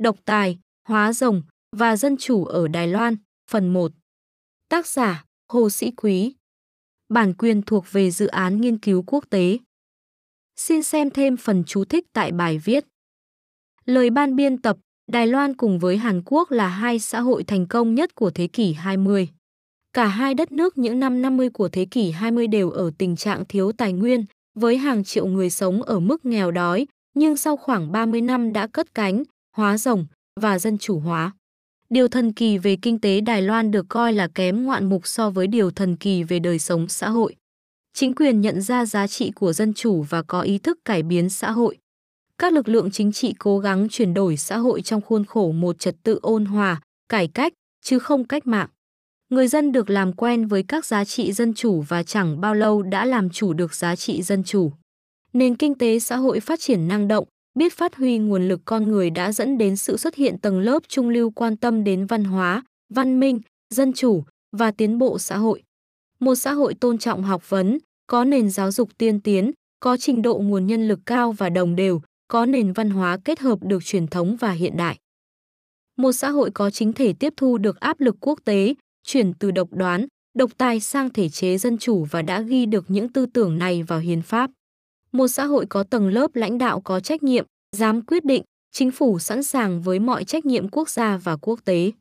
độc tài, hóa rồng và dân chủ ở Đài Loan, phần 1. Tác giả Hồ Sĩ Quý Bản quyền thuộc về dự án nghiên cứu quốc tế. Xin xem thêm phần chú thích tại bài viết. Lời ban biên tập Đài Loan cùng với Hàn Quốc là hai xã hội thành công nhất của thế kỷ 20. Cả hai đất nước những năm 50 của thế kỷ 20 đều ở tình trạng thiếu tài nguyên, với hàng triệu người sống ở mức nghèo đói, nhưng sau khoảng 30 năm đã cất cánh, hóa rồng và dân chủ hóa. Điều thần kỳ về kinh tế Đài Loan được coi là kém ngoạn mục so với điều thần kỳ về đời sống xã hội. Chính quyền nhận ra giá trị của dân chủ và có ý thức cải biến xã hội. Các lực lượng chính trị cố gắng chuyển đổi xã hội trong khuôn khổ một trật tự ôn hòa, cải cách, chứ không cách mạng. Người dân được làm quen với các giá trị dân chủ và chẳng bao lâu đã làm chủ được giá trị dân chủ. Nền kinh tế xã hội phát triển năng động, biết phát huy nguồn lực con người đã dẫn đến sự xuất hiện tầng lớp trung lưu quan tâm đến văn hóa, văn minh, dân chủ và tiến bộ xã hội. Một xã hội tôn trọng học vấn, có nền giáo dục tiên tiến, có trình độ nguồn nhân lực cao và đồng đều, có nền văn hóa kết hợp được truyền thống và hiện đại. Một xã hội có chính thể tiếp thu được áp lực quốc tế, chuyển từ độc đoán, độc tài sang thể chế dân chủ và đã ghi được những tư tưởng này vào hiến pháp. Một xã hội có tầng lớp lãnh đạo có trách nhiệm, dám quyết định, chính phủ sẵn sàng với mọi trách nhiệm quốc gia và quốc tế.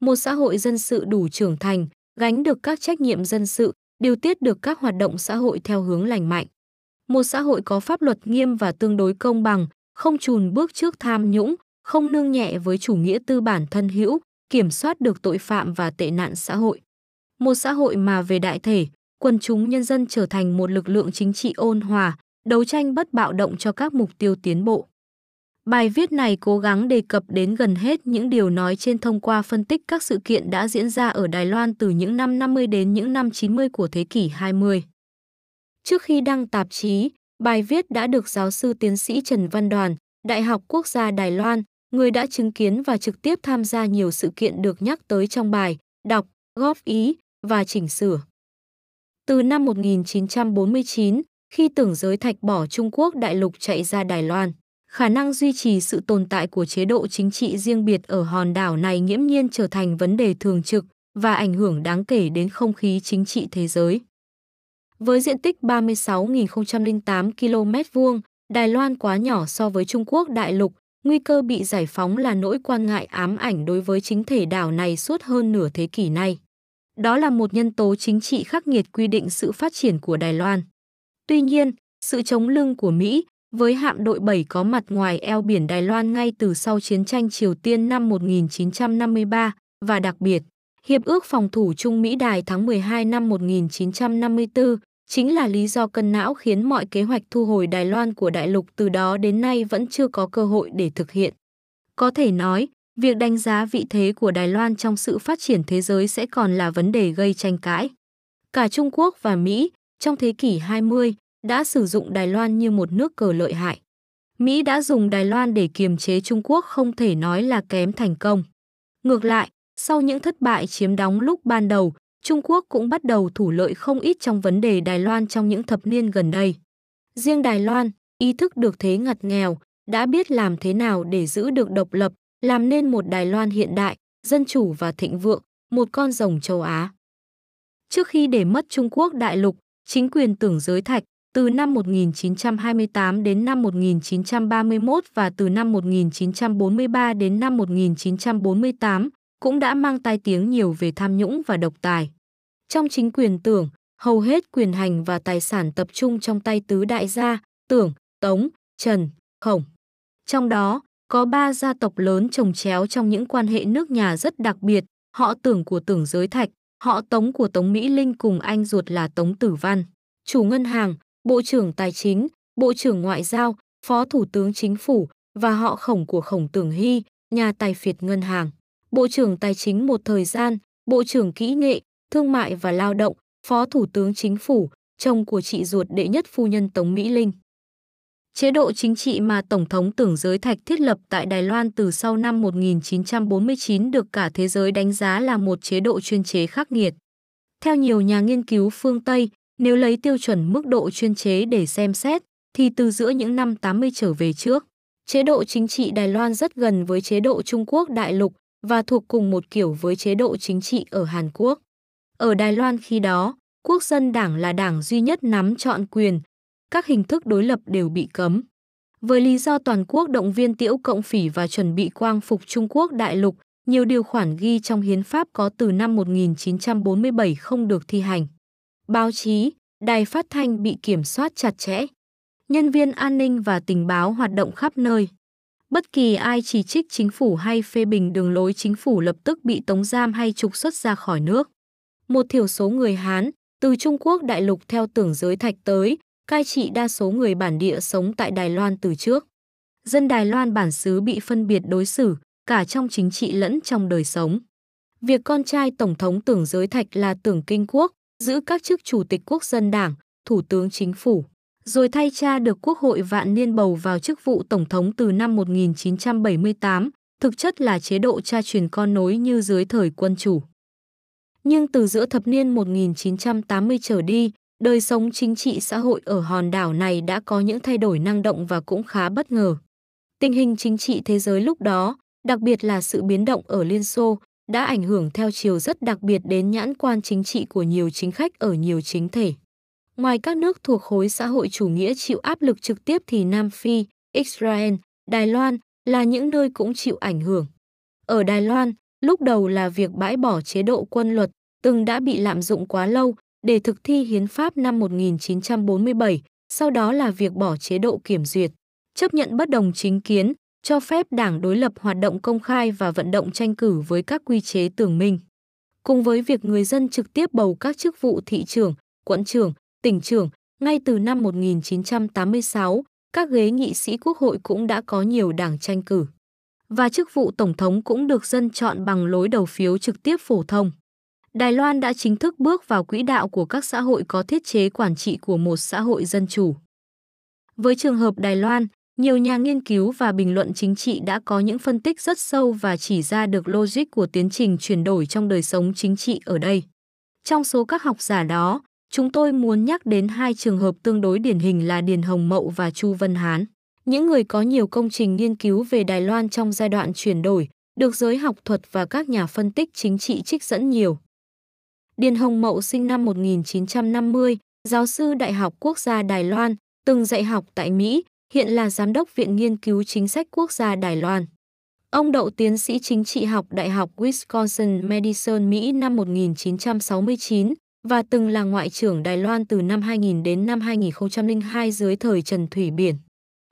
Một xã hội dân sự đủ trưởng thành, gánh được các trách nhiệm dân sự, điều tiết được các hoạt động xã hội theo hướng lành mạnh. Một xã hội có pháp luật nghiêm và tương đối công bằng, không chùn bước trước tham nhũng, không nương nhẹ với chủ nghĩa tư bản thân hữu, kiểm soát được tội phạm và tệ nạn xã hội. Một xã hội mà về đại thể, quần chúng nhân dân trở thành một lực lượng chính trị ôn hòa, đấu tranh bất bạo động cho các mục tiêu tiến bộ. Bài viết này cố gắng đề cập đến gần hết những điều nói trên thông qua phân tích các sự kiện đã diễn ra ở Đài Loan từ những năm 50 đến những năm 90 của thế kỷ 20. Trước khi đăng tạp chí, bài viết đã được giáo sư tiến sĩ Trần Văn Đoàn, Đại học Quốc gia Đài Loan, người đã chứng kiến và trực tiếp tham gia nhiều sự kiện được nhắc tới trong bài, đọc, góp ý và chỉnh sửa. Từ năm 1949, khi tưởng giới thạch bỏ Trung Quốc đại lục chạy ra Đài Loan, khả năng duy trì sự tồn tại của chế độ chính trị riêng biệt ở hòn đảo này nghiễm nhiên trở thành vấn đề thường trực và ảnh hưởng đáng kể đến không khí chính trị thế giới. Với diện tích 36.008 km vuông, Đài Loan quá nhỏ so với Trung Quốc đại lục, nguy cơ bị giải phóng là nỗi quan ngại ám ảnh đối với chính thể đảo này suốt hơn nửa thế kỷ nay. Đó là một nhân tố chính trị khắc nghiệt quy định sự phát triển của Đài Loan. Tuy nhiên, sự chống lưng của Mỹ với hạm đội 7 có mặt ngoài eo biển Đài Loan ngay từ sau chiến tranh Triều Tiên năm 1953 và đặc biệt, Hiệp ước phòng thủ Trung Mỹ Đài tháng 12 năm 1954 chính là lý do cân não khiến mọi kế hoạch thu hồi Đài Loan của đại lục từ đó đến nay vẫn chưa có cơ hội để thực hiện. Có thể nói, việc đánh giá vị thế của Đài Loan trong sự phát triển thế giới sẽ còn là vấn đề gây tranh cãi. Cả Trung Quốc và Mỹ, trong thế kỷ 20, đã sử dụng Đài Loan như một nước cờ lợi hại. Mỹ đã dùng Đài Loan để kiềm chế Trung Quốc không thể nói là kém thành công. Ngược lại, sau những thất bại chiếm đóng lúc ban đầu, Trung Quốc cũng bắt đầu thủ lợi không ít trong vấn đề Đài Loan trong những thập niên gần đây. Riêng Đài Loan, ý thức được thế ngặt nghèo, đã biết làm thế nào để giữ được độc lập, làm nên một Đài Loan hiện đại, dân chủ và thịnh vượng, một con rồng châu Á. Trước khi để mất Trung Quốc đại lục, chính quyền tưởng giới thạch, từ năm 1928 đến năm 1931 và từ năm 1943 đến năm 1948 cũng đã mang tai tiếng nhiều về tham nhũng và độc tài. Trong chính quyền tưởng, hầu hết quyền hành và tài sản tập trung trong tay tứ đại gia, tưởng, tống, trần, khổng. Trong đó, có ba gia tộc lớn trồng chéo trong những quan hệ nước nhà rất đặc biệt, họ tưởng của tưởng giới thạch, họ tống của tống Mỹ Linh cùng anh ruột là tống tử văn, chủ ngân hàng, bộ trưởng tài chính, bộ trưởng ngoại giao, phó thủ tướng chính phủ và họ khổng của khổng tưởng hy, nhà tài phiệt ngân hàng. Bộ trưởng Tài chính một thời gian, Bộ trưởng Kỹ nghệ, Thương mại và Lao động, Phó Thủ tướng Chính phủ, chồng của chị ruột đệ nhất phu nhân Tống Mỹ Linh. Chế độ chính trị mà Tổng thống Tưởng Giới Thạch thiết lập tại Đài Loan từ sau năm 1949 được cả thế giới đánh giá là một chế độ chuyên chế khắc nghiệt. Theo nhiều nhà nghiên cứu phương Tây, nếu lấy tiêu chuẩn mức độ chuyên chế để xem xét, thì từ giữa những năm 80 trở về trước, Chế độ chính trị Đài Loan rất gần với chế độ Trung Quốc đại lục và thuộc cùng một kiểu với chế độ chính trị ở Hàn Quốc. Ở Đài Loan khi đó, Quốc dân đảng là đảng duy nhất nắm trọn quyền, các hình thức đối lập đều bị cấm. Với lý do toàn quốc động viên tiễu cộng phỉ và chuẩn bị quang phục Trung Quốc đại lục, nhiều điều khoản ghi trong hiến pháp có từ năm 1947 không được thi hành. Báo chí, đài phát thanh bị kiểm soát chặt chẽ. Nhân viên an ninh và tình báo hoạt động khắp nơi. Bất kỳ ai chỉ trích chính phủ hay phê bình đường lối chính phủ lập tức bị tống giam hay trục xuất ra khỏi nước. Một thiểu số người Hán, từ Trung Quốc đại lục theo tưởng giới thạch tới, cai trị đa số người bản địa sống tại Đài Loan từ trước. Dân Đài Loan bản xứ bị phân biệt đối xử, cả trong chính trị lẫn trong đời sống. Việc con trai Tổng thống tưởng giới thạch là tưởng kinh quốc, giữ các chức chủ tịch quốc dân đảng, thủ tướng chính phủ, rồi thay cha được quốc hội vạn niên bầu vào chức vụ Tổng thống từ năm 1978, thực chất là chế độ cha truyền con nối như dưới thời quân chủ. Nhưng từ giữa thập niên 1980 trở đi, đời sống chính trị xã hội ở hòn đảo này đã có những thay đổi năng động và cũng khá bất ngờ. Tình hình chính trị thế giới lúc đó, đặc biệt là sự biến động ở Liên Xô, đã ảnh hưởng theo chiều rất đặc biệt đến nhãn quan chính trị của nhiều chính khách ở nhiều chính thể. Ngoài các nước thuộc khối xã hội chủ nghĩa chịu áp lực trực tiếp thì Nam Phi, Israel, Đài Loan là những nơi cũng chịu ảnh hưởng. Ở Đài Loan, lúc đầu là việc bãi bỏ chế độ quân luật, từng đã bị lạm dụng quá lâu để thực thi hiến pháp năm 1947, sau đó là việc bỏ chế độ kiểm duyệt, chấp nhận bất đồng chính kiến, cho phép đảng đối lập hoạt động công khai và vận động tranh cử với các quy chế tường minh. Cùng với việc người dân trực tiếp bầu các chức vụ thị trưởng, quận trưởng, tỉnh trưởng, ngay từ năm 1986, các ghế nghị sĩ quốc hội cũng đã có nhiều đảng tranh cử. Và chức vụ tổng thống cũng được dân chọn bằng lối đầu phiếu trực tiếp phổ thông. Đài Loan đã chính thức bước vào quỹ đạo của các xã hội có thiết chế quản trị của một xã hội dân chủ. Với trường hợp Đài Loan, nhiều nhà nghiên cứu và bình luận chính trị đã có những phân tích rất sâu và chỉ ra được logic của tiến trình chuyển đổi trong đời sống chính trị ở đây. Trong số các học giả đó, chúng tôi muốn nhắc đến hai trường hợp tương đối điển hình là Điền Hồng Mậu và Chu Vân Hán. Những người có nhiều công trình nghiên cứu về Đài Loan trong giai đoạn chuyển đổi, được giới học thuật và các nhà phân tích chính trị trích dẫn nhiều. Điền Hồng Mậu sinh năm 1950, giáo sư Đại học Quốc gia Đài Loan, từng dạy học tại Mỹ, hiện là giám đốc Viện Nghiên cứu Chính sách Quốc gia Đài Loan. Ông đậu tiến sĩ chính trị học Đại học Wisconsin Madison Mỹ năm 1969 và từng là Ngoại trưởng Đài Loan từ năm 2000 đến năm 2002 dưới thời Trần Thủy Biển.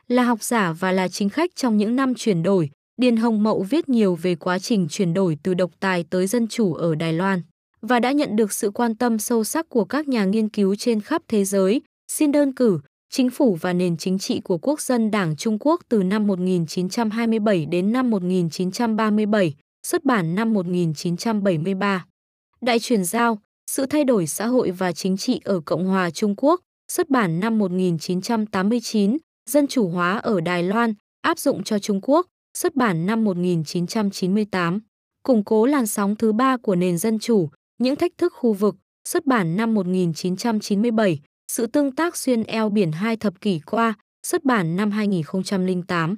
Là học giả và là chính khách trong những năm chuyển đổi, Điền Hồng Mậu viết nhiều về quá trình chuyển đổi từ độc tài tới dân chủ ở Đài Loan và đã nhận được sự quan tâm sâu sắc của các nhà nghiên cứu trên khắp thế giới, xin đơn cử Chính phủ và nền chính trị của Quốc dân Đảng Trung Quốc từ năm 1927 đến năm 1937, xuất bản năm 1973. Đại chuyển giao, sự thay đổi xã hội và chính trị ở Cộng hòa Trung Quốc, xuất bản năm 1989, Dân chủ hóa ở Đài Loan, áp dụng cho Trung Quốc, xuất bản năm 1998. Củng cố làn sóng thứ ba của nền dân chủ, những thách thức khu vực, xuất bản năm 1997, sự tương tác xuyên eo biển hai thập kỷ qua, xuất bản năm 2008.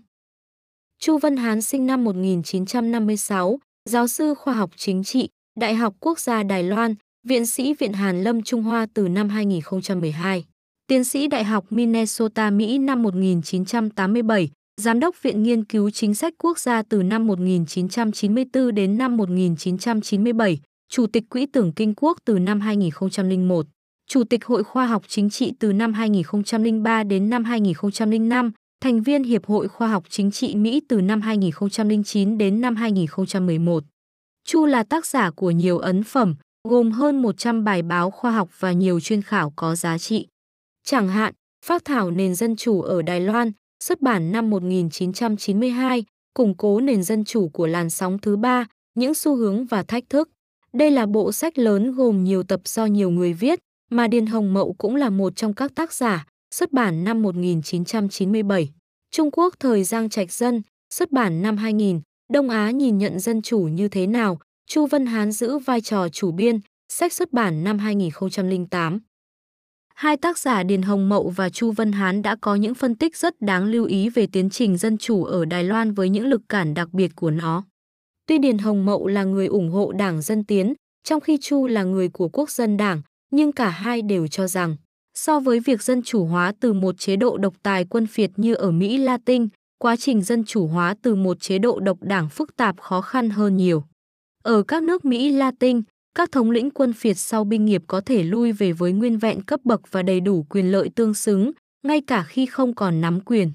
Chu Văn Hán sinh năm 1956, giáo sư khoa học chính trị, Đại học Quốc gia Đài Loan, viện sĩ Viện Hàn Lâm Trung Hoa từ năm 2012. Tiến sĩ Đại học Minnesota Mỹ năm 1987, Giám đốc Viện Nghiên cứu Chính sách Quốc gia từ năm 1994 đến năm 1997, Chủ tịch Quỹ tưởng Kinh Quốc từ năm 2001. Chủ tịch Hội Khoa học Chính trị từ năm 2003 đến năm 2005, thành viên Hiệp hội Khoa học Chính trị Mỹ từ năm 2009 đến năm 2011. Chu là tác giả của nhiều ấn phẩm, gồm hơn 100 bài báo khoa học và nhiều chuyên khảo có giá trị. Chẳng hạn, Phát thảo nền dân chủ ở Đài Loan, xuất bản năm 1992, củng cố nền dân chủ của làn sóng thứ ba, những xu hướng và thách thức. Đây là bộ sách lớn gồm nhiều tập do nhiều người viết, mà Điền Hồng Mậu cũng là một trong các tác giả, xuất bản năm 1997. Trung Quốc thời Giang Trạch Dân, xuất bản năm 2000, Đông Á nhìn nhận dân chủ như thế nào, Chu Văn Hán giữ vai trò chủ biên, sách xuất bản năm 2008. Hai tác giả Điền Hồng Mậu và Chu Vân Hán đã có những phân tích rất đáng lưu ý về tiến trình dân chủ ở Đài Loan với những lực cản đặc biệt của nó. Tuy Điền Hồng Mậu là người ủng hộ Đảng Dân Tiến, trong khi Chu là người của Quốc dân Đảng, nhưng cả hai đều cho rằng, so với việc dân chủ hóa từ một chế độ độc tài quân phiệt như ở Mỹ Latin, quá trình dân chủ hóa từ một chế độ độc đảng phức tạp khó khăn hơn nhiều. Ở các nước Mỹ Latin, các thống lĩnh quân phiệt sau binh nghiệp có thể lui về với nguyên vẹn cấp bậc và đầy đủ quyền lợi tương xứng, ngay cả khi không còn nắm quyền.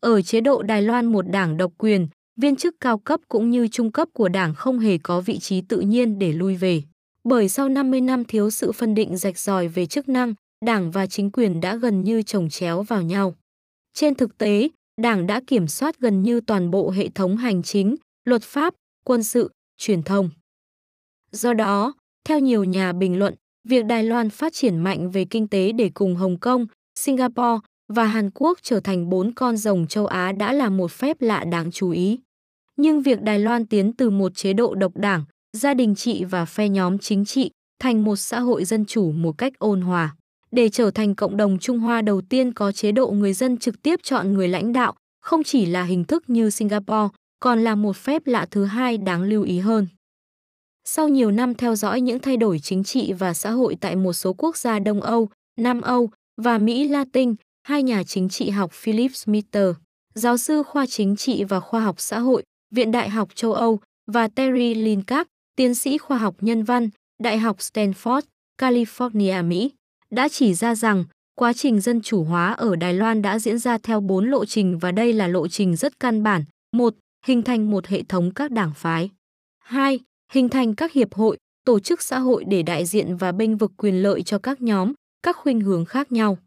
Ở chế độ Đài Loan một đảng độc quyền, viên chức cao cấp cũng như trung cấp của đảng không hề có vị trí tự nhiên để lui về. Bởi sau 50 năm thiếu sự phân định rạch ròi về chức năng, đảng và chính quyền đã gần như chồng chéo vào nhau. Trên thực tế, đảng đã kiểm soát gần như toàn bộ hệ thống hành chính, luật pháp, quân sự, truyền thông. Do đó, theo nhiều nhà bình luận, việc Đài Loan phát triển mạnh về kinh tế để cùng Hồng Kông, Singapore và Hàn Quốc trở thành bốn con rồng châu Á đã là một phép lạ đáng chú ý. Nhưng việc Đài Loan tiến từ một chế độ độc đảng, gia đình trị và phe nhóm chính trị thành một xã hội dân chủ một cách ôn hòa. Để trở thành cộng đồng Trung Hoa đầu tiên có chế độ người dân trực tiếp chọn người lãnh đạo, không chỉ là hình thức như Singapore, còn là một phép lạ thứ hai đáng lưu ý hơn. Sau nhiều năm theo dõi những thay đổi chính trị và xã hội tại một số quốc gia Đông Âu, Nam Âu và Mỹ Latin, hai nhà chính trị học Philip Smither, giáo sư khoa chính trị và khoa học xã hội, Viện Đại học châu Âu và Terry Linkart, tiến sĩ khoa học nhân văn, Đại học Stanford, California, Mỹ, đã chỉ ra rằng quá trình dân chủ hóa ở Đài Loan đã diễn ra theo bốn lộ trình và đây là lộ trình rất căn bản. một Hình thành một hệ thống các đảng phái. 2 hình thành các hiệp hội, tổ chức xã hội để đại diện và bênh vực quyền lợi cho các nhóm, các khuynh hướng khác nhau.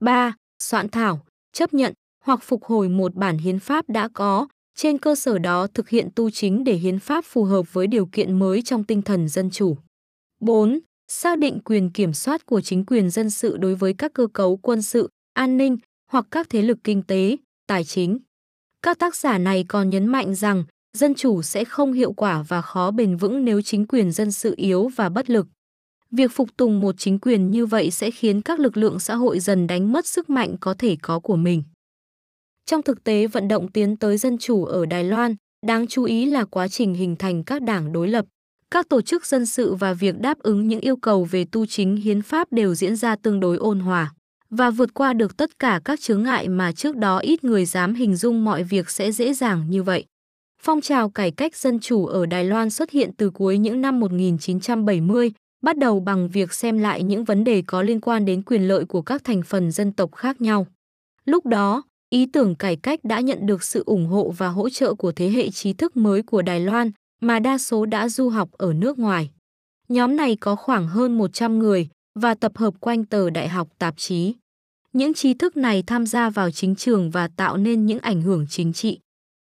3. Soạn thảo, chấp nhận hoặc phục hồi một bản hiến pháp đã có, trên cơ sở đó thực hiện tu chính để hiến pháp phù hợp với điều kiện mới trong tinh thần dân chủ. 4. Xác định quyền kiểm soát của chính quyền dân sự đối với các cơ cấu quân sự, an ninh hoặc các thế lực kinh tế, tài chính. Các tác giả này còn nhấn mạnh rằng dân chủ sẽ không hiệu quả và khó bền vững nếu chính quyền dân sự yếu và bất lực. Việc phục tùng một chính quyền như vậy sẽ khiến các lực lượng xã hội dần đánh mất sức mạnh có thể có của mình. Trong thực tế vận động tiến tới dân chủ ở Đài Loan, đáng chú ý là quá trình hình thành các đảng đối lập. Các tổ chức dân sự và việc đáp ứng những yêu cầu về tu chính hiến pháp đều diễn ra tương đối ôn hòa và vượt qua được tất cả các chướng ngại mà trước đó ít người dám hình dung mọi việc sẽ dễ dàng như vậy. Phong trào cải cách dân chủ ở Đài Loan xuất hiện từ cuối những năm 1970, bắt đầu bằng việc xem lại những vấn đề có liên quan đến quyền lợi của các thành phần dân tộc khác nhau. Lúc đó, ý tưởng cải cách đã nhận được sự ủng hộ và hỗ trợ của thế hệ trí thức mới của Đài Loan, mà đa số đã du học ở nước ngoài. Nhóm này có khoảng hơn 100 người và tập hợp quanh tờ đại học tạp chí. Những trí thức này tham gia vào chính trường và tạo nên những ảnh hưởng chính trị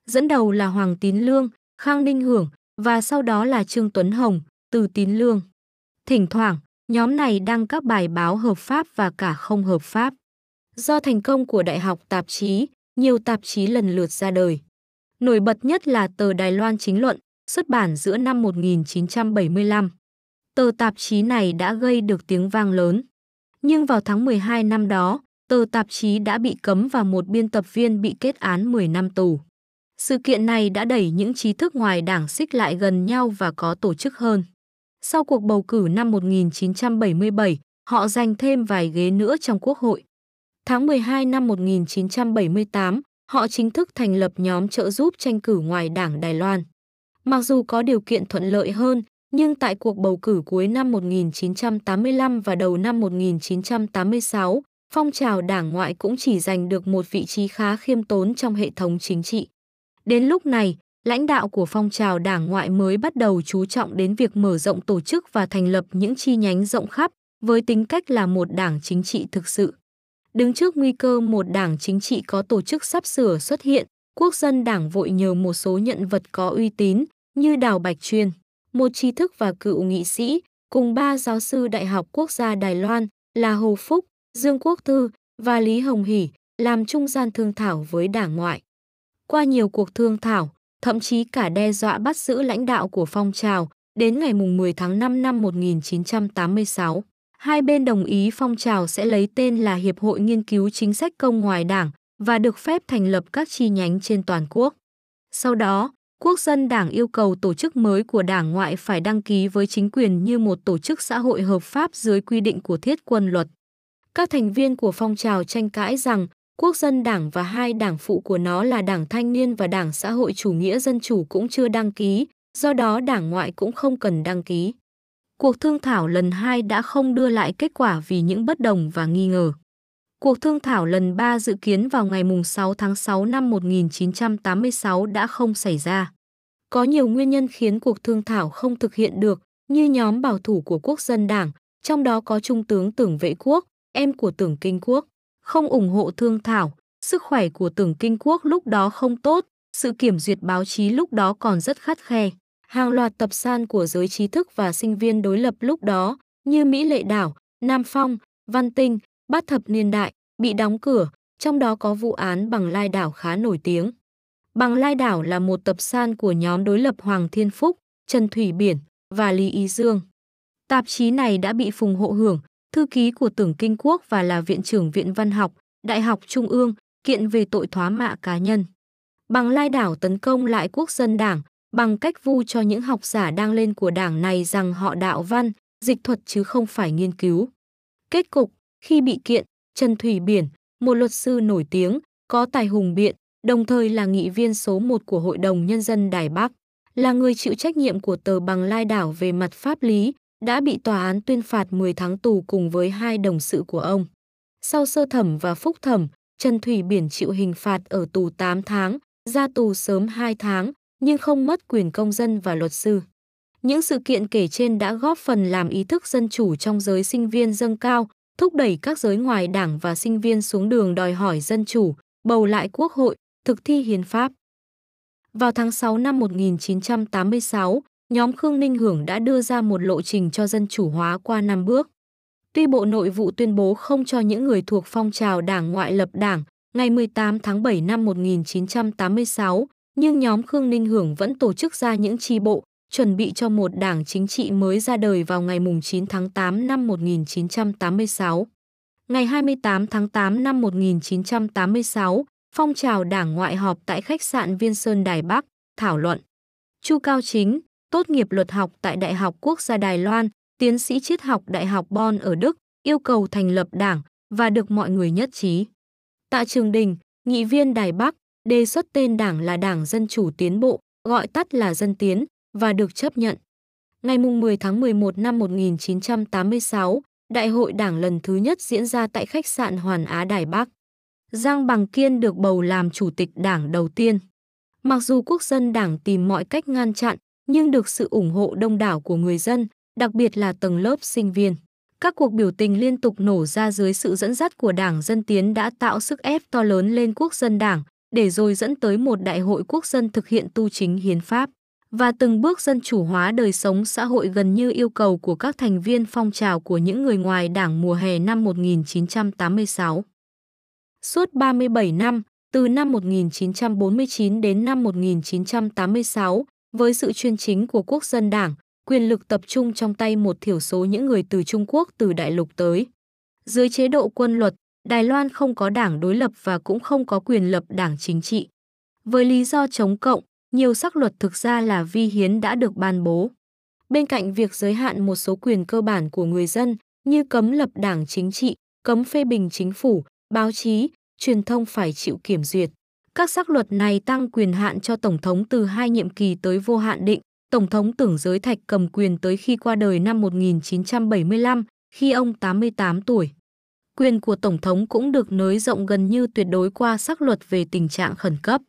dẫn đầu là Hoàng Tín Lương, Khang Ninh Hưởng và sau đó là Trương Tuấn Hồng, Từ Tín Lương. Thỉnh thoảng, nhóm này đăng các bài báo hợp pháp và cả không hợp pháp. Do thành công của Đại học tạp chí, nhiều tạp chí lần lượt ra đời. Nổi bật nhất là tờ Đài Loan Chính Luận, xuất bản giữa năm 1975. Tờ tạp chí này đã gây được tiếng vang lớn. Nhưng vào tháng 12 năm đó, tờ tạp chí đã bị cấm và một biên tập viên bị kết án 10 năm tù. Sự kiện này đã đẩy những trí thức ngoài đảng xích lại gần nhau và có tổ chức hơn. Sau cuộc bầu cử năm 1977, họ giành thêm vài ghế nữa trong Quốc hội. Tháng 12 năm 1978, họ chính thức thành lập nhóm trợ giúp tranh cử ngoài đảng Đài Loan. Mặc dù có điều kiện thuận lợi hơn, nhưng tại cuộc bầu cử cuối năm 1985 và đầu năm 1986, phong trào đảng ngoại cũng chỉ giành được một vị trí khá khiêm tốn trong hệ thống chính trị. Đến lúc này, lãnh đạo của phong trào đảng ngoại mới bắt đầu chú trọng đến việc mở rộng tổ chức và thành lập những chi nhánh rộng khắp với tính cách là một đảng chính trị thực sự. Đứng trước nguy cơ một đảng chính trị có tổ chức sắp sửa xuất hiện, quốc dân đảng vội nhờ một số nhận vật có uy tín như Đào Bạch Chuyên, một trí thức và cựu nghị sĩ, cùng ba giáo sư Đại học Quốc gia Đài Loan là Hồ Phúc, Dương Quốc Thư và Lý Hồng Hỷ làm trung gian thương thảo với đảng ngoại. Qua nhiều cuộc thương thảo, thậm chí cả đe dọa bắt giữ lãnh đạo của phong trào, đến ngày 10 tháng 5 năm 1986, Hai bên đồng ý phong trào sẽ lấy tên là Hiệp hội Nghiên cứu Chính sách Công ngoài Đảng và được phép thành lập các chi nhánh trên toàn quốc. Sau đó, Quốc dân Đảng yêu cầu tổ chức mới của đảng ngoại phải đăng ký với chính quyền như một tổ chức xã hội hợp pháp dưới quy định của thiết quân luật. Các thành viên của phong trào tranh cãi rằng Quốc dân Đảng và hai đảng phụ của nó là Đảng Thanh niên và Đảng Xã hội Chủ nghĩa Dân chủ cũng chưa đăng ký, do đó đảng ngoại cũng không cần đăng ký. Cuộc thương thảo lần 2 đã không đưa lại kết quả vì những bất đồng và nghi ngờ. Cuộc thương thảo lần 3 dự kiến vào ngày 6 tháng 6 năm 1986 đã không xảy ra. Có nhiều nguyên nhân khiến cuộc thương thảo không thực hiện được, như nhóm bảo thủ của Quốc dân Đảng, trong đó có Trung tướng Tưởng Vệ Quốc, em của Tưởng Kinh Quốc, không ủng hộ thương thảo, sức khỏe của Tưởng Kinh Quốc lúc đó không tốt, sự kiểm duyệt báo chí lúc đó còn rất khắt khe. Hàng loạt tập san của giới trí thức và sinh viên đối lập lúc đó, như Mỹ Lệ Đảo, Nam Phong, Văn Tinh, Bát Thập Niên Đại, bị đóng cửa, trong đó có vụ án bằng lai đảo khá nổi tiếng. Bằng lai đảo là một tập san của nhóm đối lập Hoàng Thiên Phúc, Trần Thủy Biển và Lý Ý Dương. Tạp chí này đã bị Phùng Hộ Hưởng, thư ký của Tưởng Kinh Quốc và là viện trưởng Viện Văn học, Đại học Trung ương, kiện về tội thoá mạ cá nhân. Bằng lai đảo tấn công lại quốc dân đảng, bằng cách vu cho những học giả đang lên của đảng này rằng họ đạo văn, dịch thuật chứ không phải nghiên cứu. Kết cục, khi bị kiện, Trần Thủy Biển, một luật sư nổi tiếng, có tài hùng biện, đồng thời là nghị viên số 1 của Hội đồng Nhân dân Đài Bắc, là người chịu trách nhiệm của tờ bằng lai đảo về mặt pháp lý, đã bị tòa án tuyên phạt 10 tháng tù cùng với hai đồng sự của ông. Sau sơ thẩm và phúc thẩm, Trần Thủy Biển chịu hình phạt ở tù 8 tháng, ra tù sớm 2 tháng, nhưng không mất quyền công dân và luật sư. Những sự kiện kể trên đã góp phần làm ý thức dân chủ trong giới sinh viên dâng cao, thúc đẩy các giới ngoài đảng và sinh viên xuống đường đòi hỏi dân chủ, bầu lại quốc hội, thực thi hiến pháp. Vào tháng 6 năm 1986, nhóm Khương Ninh Hưởng đã đưa ra một lộ trình cho dân chủ hóa qua năm bước. Tuy Bộ Nội vụ tuyên bố không cho những người thuộc phong trào đảng ngoại lập đảng, ngày 18 tháng 7 năm 1986, nhưng nhóm Khương Ninh Hưởng vẫn tổ chức ra những chi bộ, chuẩn bị cho một đảng chính trị mới ra đời vào ngày 9 tháng 8 năm 1986. Ngày 28 tháng 8 năm 1986, phong trào đảng ngoại họp tại khách sạn Viên Sơn Đài Bắc, thảo luận. Chu Cao Chính, tốt nghiệp luật học tại Đại học Quốc gia Đài Loan, tiến sĩ triết học Đại học Bonn ở Đức, yêu cầu thành lập đảng và được mọi người nhất trí. Tạ Trường Đình, nghị viên Đài Bắc, đề xuất tên đảng là Đảng Dân Chủ Tiến Bộ, gọi tắt là Dân Tiến, và được chấp nhận. Ngày 10 tháng 11 năm 1986, Đại hội Đảng lần thứ nhất diễn ra tại khách sạn Hoàn Á Đài Bắc. Giang Bằng Kiên được bầu làm chủ tịch đảng đầu tiên. Mặc dù quốc dân đảng tìm mọi cách ngăn chặn, nhưng được sự ủng hộ đông đảo của người dân, đặc biệt là tầng lớp sinh viên. Các cuộc biểu tình liên tục nổ ra dưới sự dẫn dắt của Đảng Dân Tiến đã tạo sức ép to lớn lên quốc dân đảng, để rồi dẫn tới một đại hội quốc dân thực hiện tu chính hiến pháp và từng bước dân chủ hóa đời sống xã hội gần như yêu cầu của các thành viên phong trào của những người ngoài đảng mùa hè năm 1986. Suốt 37 năm, từ năm 1949 đến năm 1986, với sự chuyên chính của quốc dân đảng, quyền lực tập trung trong tay một thiểu số những người từ Trung Quốc từ đại lục tới. Dưới chế độ quân luật, Đài Loan không có đảng đối lập và cũng không có quyền lập đảng chính trị. Với lý do chống cộng, nhiều sắc luật thực ra là vi hiến đã được ban bố. Bên cạnh việc giới hạn một số quyền cơ bản của người dân như cấm lập đảng chính trị, cấm phê bình chính phủ, báo chí, truyền thông phải chịu kiểm duyệt. Các sắc luật này tăng quyền hạn cho Tổng thống từ hai nhiệm kỳ tới vô hạn định. Tổng thống Tưởng Giới Thạch cầm quyền tới khi qua đời năm 1975, khi ông 88 tuổi. Quyền của Tổng thống cũng được nới rộng gần như tuyệt đối qua sắc luật về tình trạng khẩn cấp.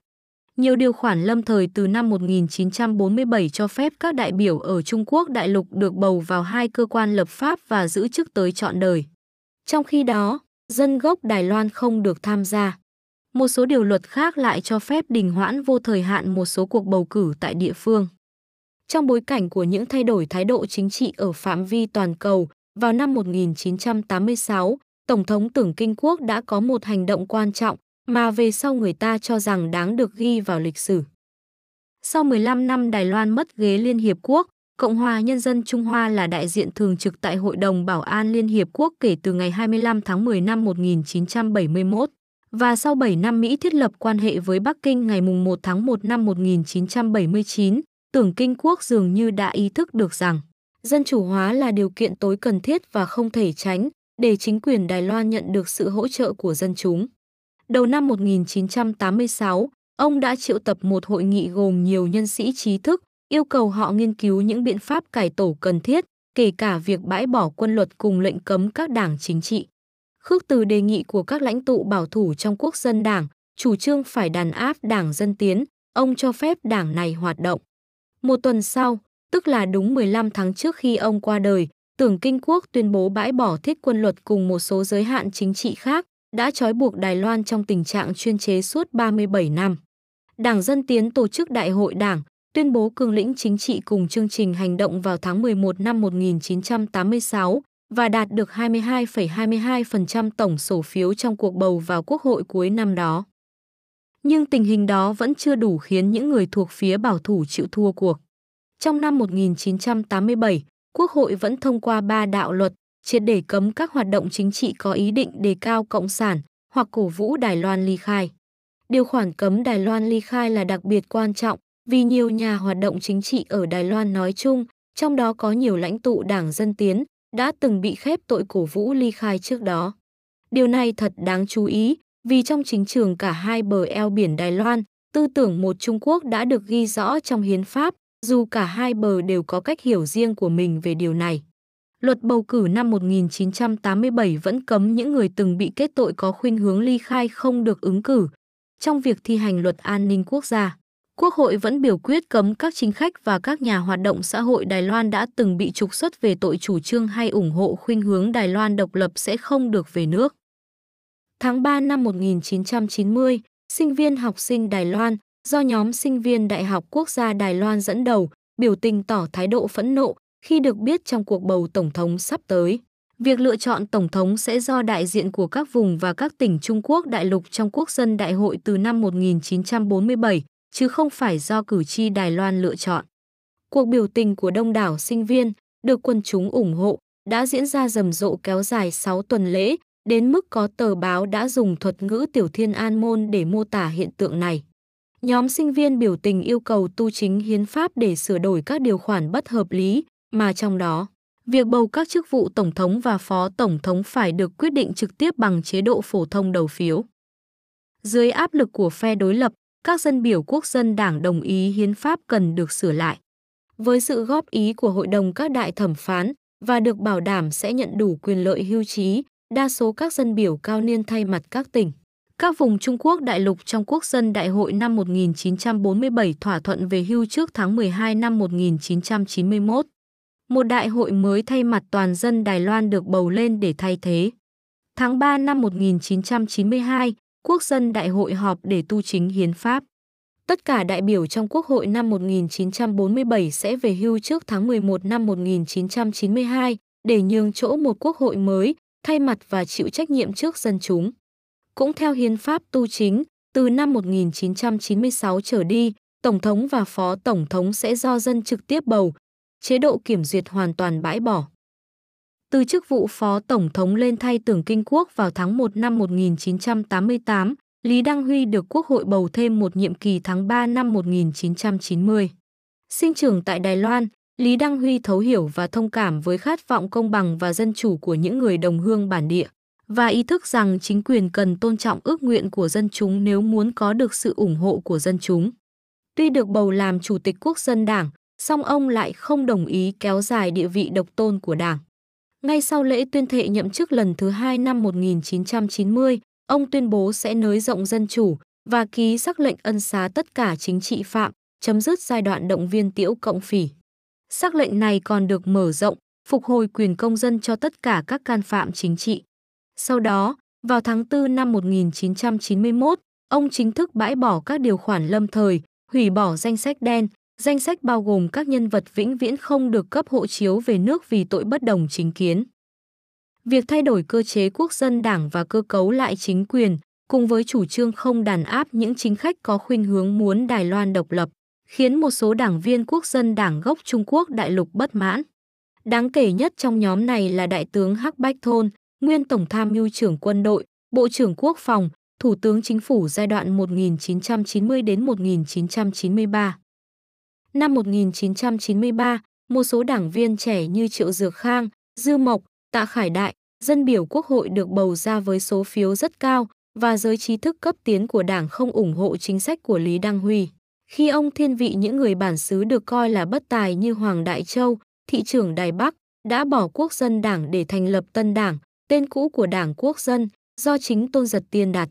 Nhiều điều khoản lâm thời từ năm 1947 cho phép các đại biểu ở Trung Quốc đại lục được bầu vào hai cơ quan lập pháp và giữ chức tới trọn đời. Trong khi đó, dân gốc Đài Loan không được tham gia. Một số điều luật khác lại cho phép đình hoãn vô thời hạn một số cuộc bầu cử tại địa phương. Trong bối cảnh của những thay đổi thái độ chính trị ở phạm vi toàn cầu, vào năm 1986, Tổng thống Tưởng Kinh Quốc đã có một hành động quan trọng mà về sau người ta cho rằng đáng được ghi vào lịch sử. Sau 15 năm Đài Loan mất ghế Liên Hiệp Quốc, Cộng hòa Nhân dân Trung Hoa là đại diện thường trực tại Hội đồng Bảo an Liên Hiệp Quốc kể từ ngày 25 tháng 10 năm 1971 và sau 7 năm Mỹ thiết lập quan hệ với Bắc Kinh ngày 1 tháng 1 năm 1979, tưởng Kinh Quốc dường như đã ý thức được rằng dân chủ hóa là điều kiện tối cần thiết và không thể tránh để chính quyền Đài Loan nhận được sự hỗ trợ của dân chúng. Đầu năm 1986, ông đã triệu tập một hội nghị gồm nhiều nhân sĩ trí thức, yêu cầu họ nghiên cứu những biện pháp cải tổ cần thiết, kể cả việc bãi bỏ quân luật cùng lệnh cấm các đảng chính trị. Khước từ đề nghị của các lãnh tụ bảo thủ trong quốc dân đảng, chủ trương phải đàn áp đảng Dân Tiến, ông cho phép đảng này hoạt động. Một tuần sau, tức là đúng 15 tháng trước khi ông qua đời, Tưởng Kinh Quốc tuyên bố bãi bỏ thiết quân luật cùng một số giới hạn chính trị khác, đã trói buộc Đài Loan trong tình trạng chuyên chế suốt 37 năm. Đảng Dân Tiến tổ chức Đại hội Đảng, tuyên bố cương lĩnh chính trị cùng chương trình hành động vào tháng 11 năm 1986 và đạt được 22,22% tổng số phiếu trong cuộc bầu vào Quốc hội cuối năm đó. Nhưng tình hình đó vẫn chưa đủ khiến những người thuộc phía bảo thủ chịu thua cuộc. Trong năm 1987, Quốc hội vẫn thông qua ba đạo luật, triệt để cấm các hoạt động chính trị có ý định đề cao cộng sản hoặc cổ vũ Đài Loan ly khai. Điều khoản cấm Đài Loan ly khai là đặc biệt quan trọng vì nhiều nhà hoạt động chính trị ở Đài Loan nói chung, trong đó có nhiều lãnh tụ Đảng Dân Tiến, đã từng bị khép tội cổ vũ ly khai trước đó. Điều này thật đáng chú ý vì trong chính trường cả hai bờ eo biển Đài Loan, tư tưởng một Trung Quốc đã được ghi rõ trong hiến pháp, dù cả hai bờ đều có cách hiểu riêng của mình về điều này. Luật bầu cử năm 1987 vẫn cấm những người từng bị kết tội có khuynh hướng ly khai không được ứng cử. Trong việc thi hành luật an ninh quốc gia, Quốc hội vẫn biểu quyết cấm các chính khách và các nhà hoạt động xã hội Đài Loan đã từng bị trục xuất về tội chủ trương hay ủng hộ khuynh hướng Đài Loan độc lập sẽ không được về nước. Tháng 3 năm 1990, sinh viên học sinh Đài Loan do nhóm sinh viên Đại học Quốc gia Đài Loan dẫn đầu biểu tình tỏ thái độ phẫn nộ khi được biết trong cuộc bầu tổng thống sắp tới. Việc lựa chọn tổng thống sẽ do đại diện của các vùng và các tỉnh Trung Quốc đại lục trong quốc dân đại hội từ năm 1947, chứ không phải do cử tri Đài Loan lựa chọn. Cuộc biểu tình của đông đảo sinh viên, được quân chúng ủng hộ, đã diễn ra rầm rộ kéo dài 6 tuần lễ, đến mức có tờ báo đã dùng thuật ngữ Tiểu Thiên An Môn để mô tả hiện tượng này. Nhóm sinh viên biểu tình yêu cầu tu chính hiến pháp để sửa đổi các điều khoản bất hợp lý, mà trong đó, việc bầu các chức vụ tổng thống và phó tổng thống phải được quyết định trực tiếp bằng chế độ phổ thông đầu phiếu. Dưới áp lực của phe đối lập, các dân biểu quốc dân đảng đồng ý hiến pháp cần được sửa lại. Với sự góp ý của hội đồng các đại thẩm phán và được bảo đảm sẽ nhận đủ quyền lợi hưu trí, đa số các dân biểu cao niên thay mặt các tỉnh. Các vùng Trung Quốc đại lục trong quốc dân đại hội năm 1947 thỏa thuận về hưu trước tháng 12 năm 1991. Một đại hội mới thay mặt toàn dân Đài Loan được bầu lên để thay thế. Tháng 3 năm 1992, quốc dân đại hội họp để tu chính hiến pháp. Tất cả đại biểu trong Quốc hội năm 1947 sẽ về hưu trước tháng 11 năm 1992 để nhường chỗ một quốc hội mới, thay mặt và chịu trách nhiệm trước dân chúng. Cũng theo hiến pháp tu chính, từ năm 1996 trở đi, Tổng thống và Phó Tổng thống sẽ do dân trực tiếp bầu, chế độ kiểm duyệt hoàn toàn bãi bỏ. Từ chức vụ Phó Tổng thống lên thay Tưởng Kinh Quốc vào tháng 1 năm 1988, Lý Đăng Huy được Quốc hội bầu thêm một nhiệm kỳ tháng 3 năm 1990. Sinh trưởng tại Đài Loan, Lý Đăng Huy thấu hiểu và thông cảm với khát vọng công bằng và dân chủ của những người đồng hương bản địa và ý thức rằng chính quyền cần tôn trọng ước nguyện của dân chúng nếu muốn có được sự ủng hộ của dân chúng. Tuy được bầu làm chủ tịch quốc dân đảng, song ông lại không đồng ý kéo dài địa vị độc tôn của đảng. Ngay sau lễ tuyên thệ nhậm chức lần thứ hai năm 1990, ông tuyên bố sẽ nới rộng dân chủ và ký sắc lệnh ân xá tất cả chính trị phạm, chấm dứt giai đoạn động viên tiễu cộng phỉ. Sắc lệnh này còn được mở rộng, phục hồi quyền công dân cho tất cả các can phạm chính trị. Sau đó, vào tháng 4 năm 1991, ông chính thức bãi bỏ các điều khoản lâm thời, hủy bỏ danh sách đen, Danh sách bao gồm các nhân vật vĩnh viễn không được cấp hộ chiếu về nước vì tội bất đồng chính kiến. Việc thay đổi cơ chế quốc dân đảng và cơ cấu lại chính quyền, cùng với chủ trương không đàn áp những chính khách có khuynh hướng muốn Đài Loan độc lập, khiến một số đảng viên quốc dân đảng gốc Trung Quốc đại lục bất mãn. Đáng kể nhất trong nhóm này là Đại tướng Hắc Bách Thôn, nguyên Tổng tham mưu trưởng quân đội, Bộ trưởng Quốc phòng, Thủ tướng Chính phủ giai đoạn 1990 đến 1993. Năm 1993, một số đảng viên trẻ như Triệu Dược Khang, Dư Mộc, Tạ Khải Đại, dân biểu Quốc hội được bầu ra với số phiếu rất cao và giới trí thức cấp tiến của đảng không ủng hộ chính sách của Lý Đăng Huy. Khi ông thiên vị những người bản xứ được coi là bất tài như Hoàng Đại Châu, thị trưởng Đài Bắc, đã bỏ quốc dân đảng để thành lập tân đảng, tên cũ của đảng quốc dân, do chính Tôn Giật Tiên đặt.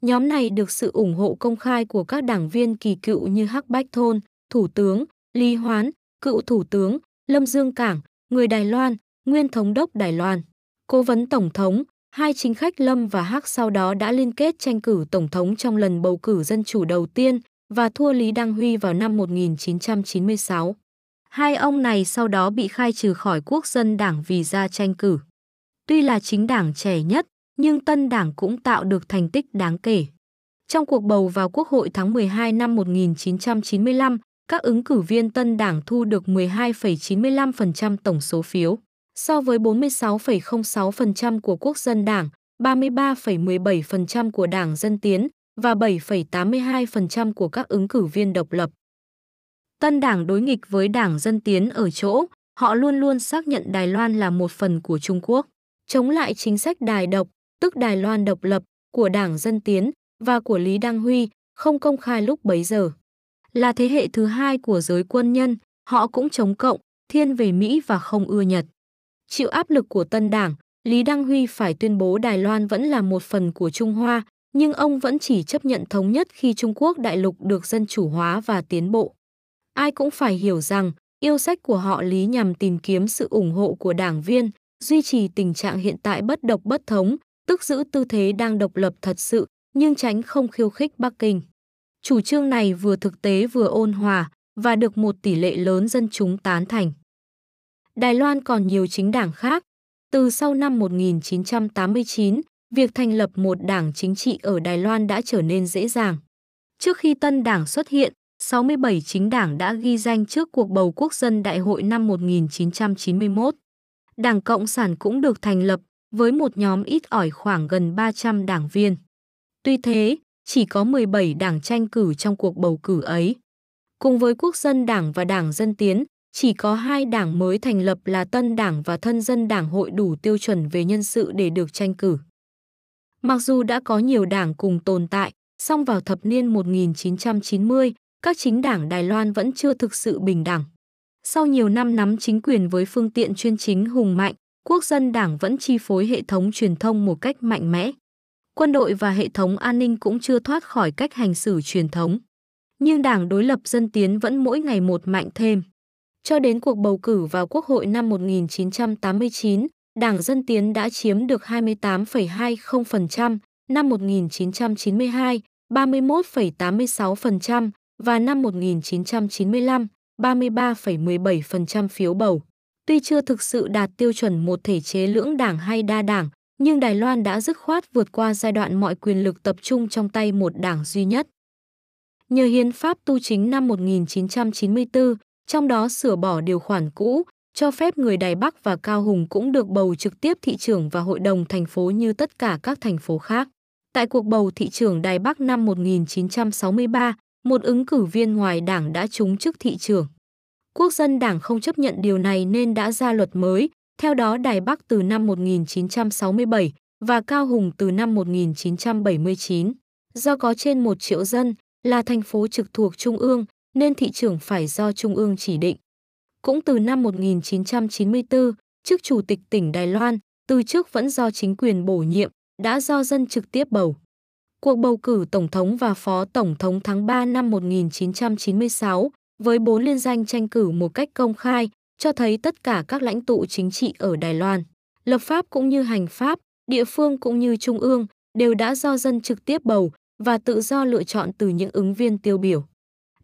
Nhóm này được sự ủng hộ công khai của các đảng viên kỳ cựu như Hắc Bách Thôn, Thủ tướng, Lý Hoán, cựu Thủ tướng, Lâm Dương Cảng, người Đài Loan, nguyên Thống đốc Đài Loan. Cố vấn Tổng thống, hai chính khách Lâm và Hắc sau đó đã liên kết tranh cử Tổng thống trong lần bầu cử dân chủ đầu tiên và thua Lý Đăng Huy vào năm 1996. Hai ông này sau đó bị khai trừ khỏi quốc dân đảng vì ra tranh cử. Tuy là chính đảng trẻ nhất, nhưng tân đảng cũng tạo được thành tích đáng kể. Trong cuộc bầu vào Quốc hội tháng 12 năm 1995, các ứng cử viên tân đảng thu được 12,95% tổng số phiếu, so với 46,06% của quốc dân đảng, 33,17% của đảng Dân Tiến và 7,82% của các ứng cử viên độc lập. Tân đảng đối nghịch với đảng Dân Tiến ở chỗ, họ luôn luôn xác nhận Đài Loan là một phần của Trung Quốc, chống lại chính sách đài độc, tức Đài Loan độc lập, của đảng Dân Tiến và của Lý Đăng Huy, không công khai lúc bấy giờ. Là thế hệ thứ hai của giới quân nhân, họ cũng chống cộng, thiên về Mỹ và không ưa Nhật. Chịu áp lực của tân đảng, Lý Đăng Huy phải tuyên bố Đài Loan vẫn là một phần của Trung Hoa, nhưng ông vẫn chỉ chấp nhận thống nhất khi Trung Quốc đại lục được dân chủ hóa và tiến bộ. Ai cũng phải hiểu rằng, yêu sách của họ Lý nhằm tìm kiếm sự ủng hộ của đảng viên, duy trì tình trạng hiện tại bất độc bất thống, tức giữ tư thế đang độc lập thật sự, nhưng tránh không khiêu khích Bắc Kinh. Chủ trương này vừa thực tế vừa ôn hòa và được một tỷ lệ lớn dân chúng tán thành. Đài Loan còn nhiều chính đảng khác. Từ sau năm 1989, việc thành lập một đảng chính trị ở Đài Loan đã trở nên dễ dàng. Trước khi tân đảng xuất hiện, 67 chính đảng đã ghi danh trước cuộc bầu quốc dân đại hội năm 1991. Đảng Cộng sản cũng được thành lập với một nhóm ít ỏi khoảng gần 300 đảng viên. Tuy thế, chỉ có 17 đảng tranh cử trong cuộc bầu cử ấy. Cùng với Quốc dân Đảng và Đảng Dân Tiến, chỉ có hai đảng mới thành lập là Tân Đảng và Thân dân Đảng hội đủ tiêu chuẩn về nhân sự để được tranh cử. Mặc dù đã có nhiều đảng cùng tồn tại, song vào thập niên 1990, các chính đảng Đài Loan vẫn chưa thực sự bình đẳng. Sau nhiều năm nắm chính quyền với phương tiện chuyên chính hùng mạnh, quốc dân đảng vẫn chi phối hệ thống truyền thông một cách mạnh mẽ. Quân đội và hệ thống an ninh cũng chưa thoát khỏi cách hành xử truyền thống. Nhưng đảng đối lập dân tiến vẫn mỗi ngày một mạnh thêm. Cho đến cuộc bầu cử vào Quốc hội năm 1989, Đảng Dân Tiến đã chiếm được 28,20%, năm 1992, 31,86% và năm 1995, 33,17% phiếu bầu. Tuy chưa thực sự đạt tiêu chuẩn một thể chế lưỡng đảng hay đa đảng, nhưng Đài Loan đã dứt khoát vượt qua giai đoạn mọi quyền lực tập trung trong tay một đảng duy nhất. Nhờ hiến pháp tu chính năm 1994, trong đó sửa bỏ điều khoản cũ, cho phép người Đài Bắc và Cao Hùng cũng được bầu trực tiếp thị trưởng và hội đồng thành phố như tất cả các thành phố khác. Tại cuộc bầu thị trưởng Đài Bắc năm 1963, một ứng cử viên ngoài đảng đã trúng chức thị trưởng. Quốc dân đảng không chấp nhận điều này nên đã ra luật mới, theo đó Đài Bắc từ năm 1967 và Cao Hùng từ năm 1979. Do có trên 1 triệu dân, là thành phố trực thuộc Trung ương, nên thị trưởng phải do Trung ương chỉ định. Cũng từ năm 1994, chức chủ tịch tỉnh Đài Loan, từ trước vẫn do chính quyền bổ nhiệm, đã do dân trực tiếp bầu. Cuộc bầu cử Tổng thống và Phó Tổng thống tháng 3 năm 1996 với bốn liên danh tranh cử một cách công khai, cho thấy tất cả các lãnh tụ chính trị ở Đài Loan, lập pháp cũng như hành pháp, địa phương cũng như trung ương, đều đã do dân trực tiếp bầu và tự do lựa chọn từ những ứng viên tiêu biểu.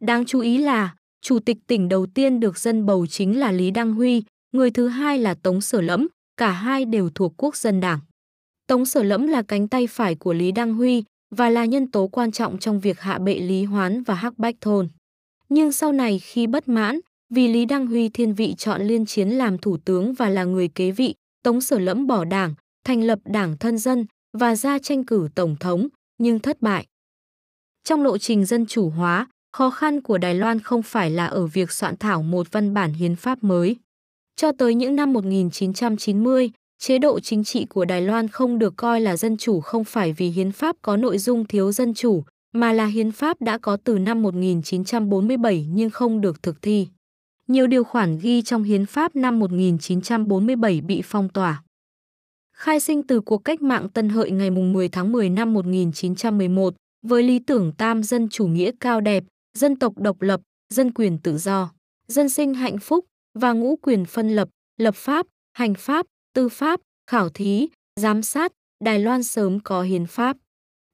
Đáng chú ý là, chủ tịch tỉnh đầu tiên được dân bầu chính là Lý Đăng Huy, người thứ hai là Tống Sở Lẫm, cả hai đều thuộc quốc dân đảng. Tống Sở Lẫm là cánh tay phải của Lý Đăng Huy và là nhân tố quan trọng trong việc hạ bệ Lý Hoán và Hắc Bách Thôn. Nhưng sau này khi bất mãn, vì Lý Đăng Huy thiên vị chọn Liên Chiến làm thủ tướng và là người kế vị, Tống Sở Lẫm bỏ đảng, thành lập đảng thân dân và ra tranh cử tổng thống, nhưng thất bại. Trong lộ trình dân chủ hóa, khó khăn của Đài Loan không phải là ở việc soạn thảo một văn bản hiến pháp mới. Cho tới những năm 1990, chế độ chính trị của Đài Loan không được coi là dân chủ không phải vì hiến pháp có nội dung thiếu dân chủ, mà là hiến pháp đã có từ năm 1947 nhưng không được thực thi. Nhiều điều khoản ghi trong hiến pháp năm 1947 bị phong tỏa. Khai sinh từ cuộc cách mạng Tân Hợi ngày 10 tháng 10 năm 1911 với lý tưởng tam dân chủ nghĩa cao đẹp, dân tộc độc lập, dân quyền tự do, dân sinh hạnh phúc và ngũ quyền phân lập, lập pháp, hành pháp, tư pháp, khảo thí, giám sát, Đài Loan sớm có hiến pháp.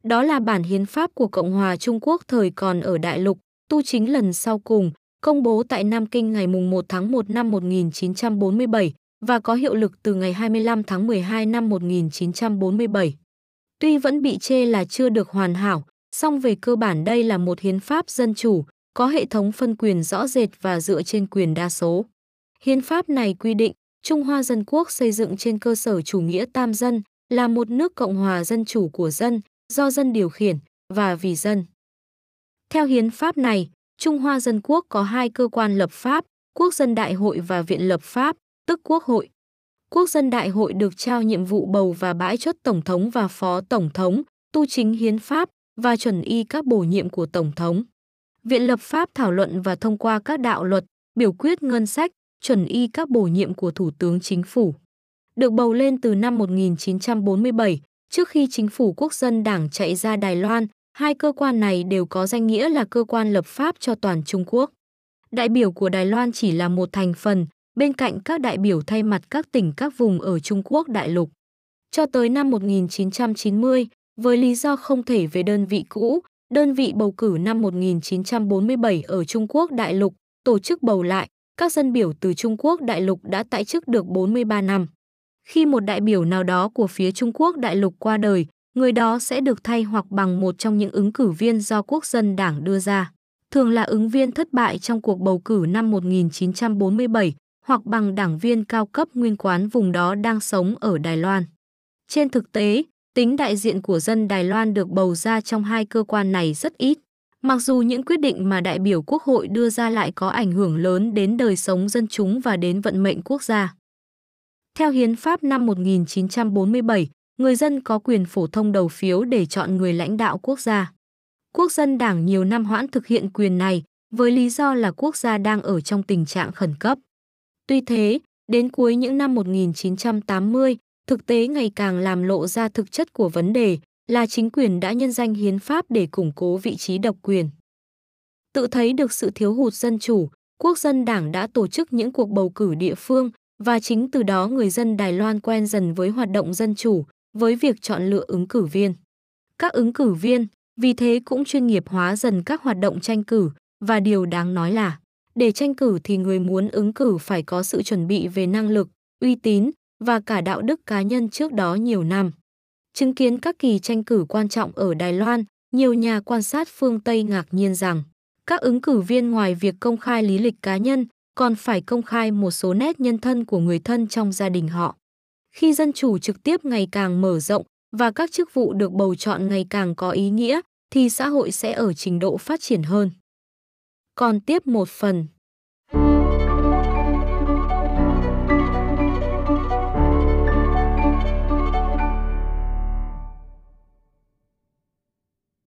Đó là bản hiến pháp của Cộng hòa Trung Quốc thời còn ở đại lục, tu chính lần sau cùng, công bố tại Nam Kinh ngày 1 tháng 1 năm 1947 và có hiệu lực từ ngày 25 tháng 12 năm 1947. Tuy vẫn bị chê là chưa được hoàn hảo, song về cơ bản đây là một hiến pháp dân chủ, có hệ thống phân quyền rõ rệt và dựa trên quyền đa số. Hiến pháp này quy định Trung Hoa Dân Quốc xây dựng trên cơ sở chủ nghĩa tam dân, là một nước cộng hòa dân chủ của dân, do dân điều khiển và vì dân. Theo hiến pháp này, Trung Hoa Dân Quốc có hai cơ quan lập pháp, Quốc dân đại hội và Viện lập pháp, tức Quốc hội. Quốc dân đại hội được trao nhiệm vụ bầu và bãi chốt tổng thống và phó tổng thống, tu chính hiến pháp và chuẩn y các bổ nhiệm của tổng thống. Viện lập pháp thảo luận và thông qua các đạo luật, biểu quyết ngân sách, chuẩn y các bổ nhiệm của Thủ tướng Chính phủ. Được bầu lên từ năm 1947, trước khi Chính phủ Quốc dân Đảng chạy ra Đài Loan, hai cơ quan này đều có danh nghĩa là cơ quan lập pháp cho toàn Trung Quốc. Đại biểu của Đài Loan chỉ là một thành phần, bên cạnh các đại biểu thay mặt các tỉnh các vùng ở Trung Quốc đại lục. Cho tới năm 1990, với lý do không thể về đơn vị cũ, đơn vị bầu cử năm 1947 ở Trung Quốc đại lục, tổ chức bầu lại, các dân biểu từ Trung Quốc đại lục đã tại chức được 43 năm. Khi một đại biểu nào đó của phía Trung Quốc đại lục qua đời, người đó sẽ được thay hoặc bằng một trong những ứng cử viên do quốc dân đảng đưa ra. Thường là ứng viên thất bại trong cuộc bầu cử năm 1947 hoặc bằng đảng viên cao cấp nguyên quán vùng đó đang sống ở Đài Loan. Trên thực tế, tính đại diện của dân Đài Loan được bầu ra trong hai cơ quan này rất ít. Mặc dù những quyết định mà đại biểu quốc hội đưa ra lại có ảnh hưởng lớn đến đời sống dân chúng và đến vận mệnh quốc gia. Theo Hiến pháp năm 1947, người dân có quyền phổ thông đầu phiếu để chọn người lãnh đạo quốc gia. Quốc dân đảng nhiều năm hoãn thực hiện quyền này với lý do là quốc gia đang ở trong tình trạng khẩn cấp. Tuy thế, đến cuối những năm 1980, thực tế ngày càng làm lộ ra thực chất của vấn đề là chính quyền đã nhân danh hiến pháp để củng cố vị trí độc quyền. Tự thấy được sự thiếu hụt dân chủ, quốc dân đảng đã tổ chức những cuộc bầu cử địa phương và chính từ đó người dân Đài Loan quen dần với hoạt động dân chủ, với việc chọn lựa ứng cử viên. Các ứng cử viên vì thế cũng chuyên nghiệp hóa dần các hoạt động tranh cử và điều đáng nói là để tranh cử thì người muốn ứng cử phải có sự chuẩn bị về năng lực, uy tín và cả đạo đức cá nhân trước đó nhiều năm. Chứng kiến các kỳ tranh cử quan trọng ở Đài Loan, nhiều nhà quan sát phương Tây ngạc nhiên rằng các ứng cử viên ngoài việc công khai lý lịch cá nhân còn phải công khai một số nét nhân thân của người thân trong gia đình họ. Khi dân chủ trực tiếp ngày càng mở rộng và các chức vụ được bầu chọn ngày càng có ý nghĩa thì xã hội sẽ ở trình độ phát triển hơn. Còn tiếp một phần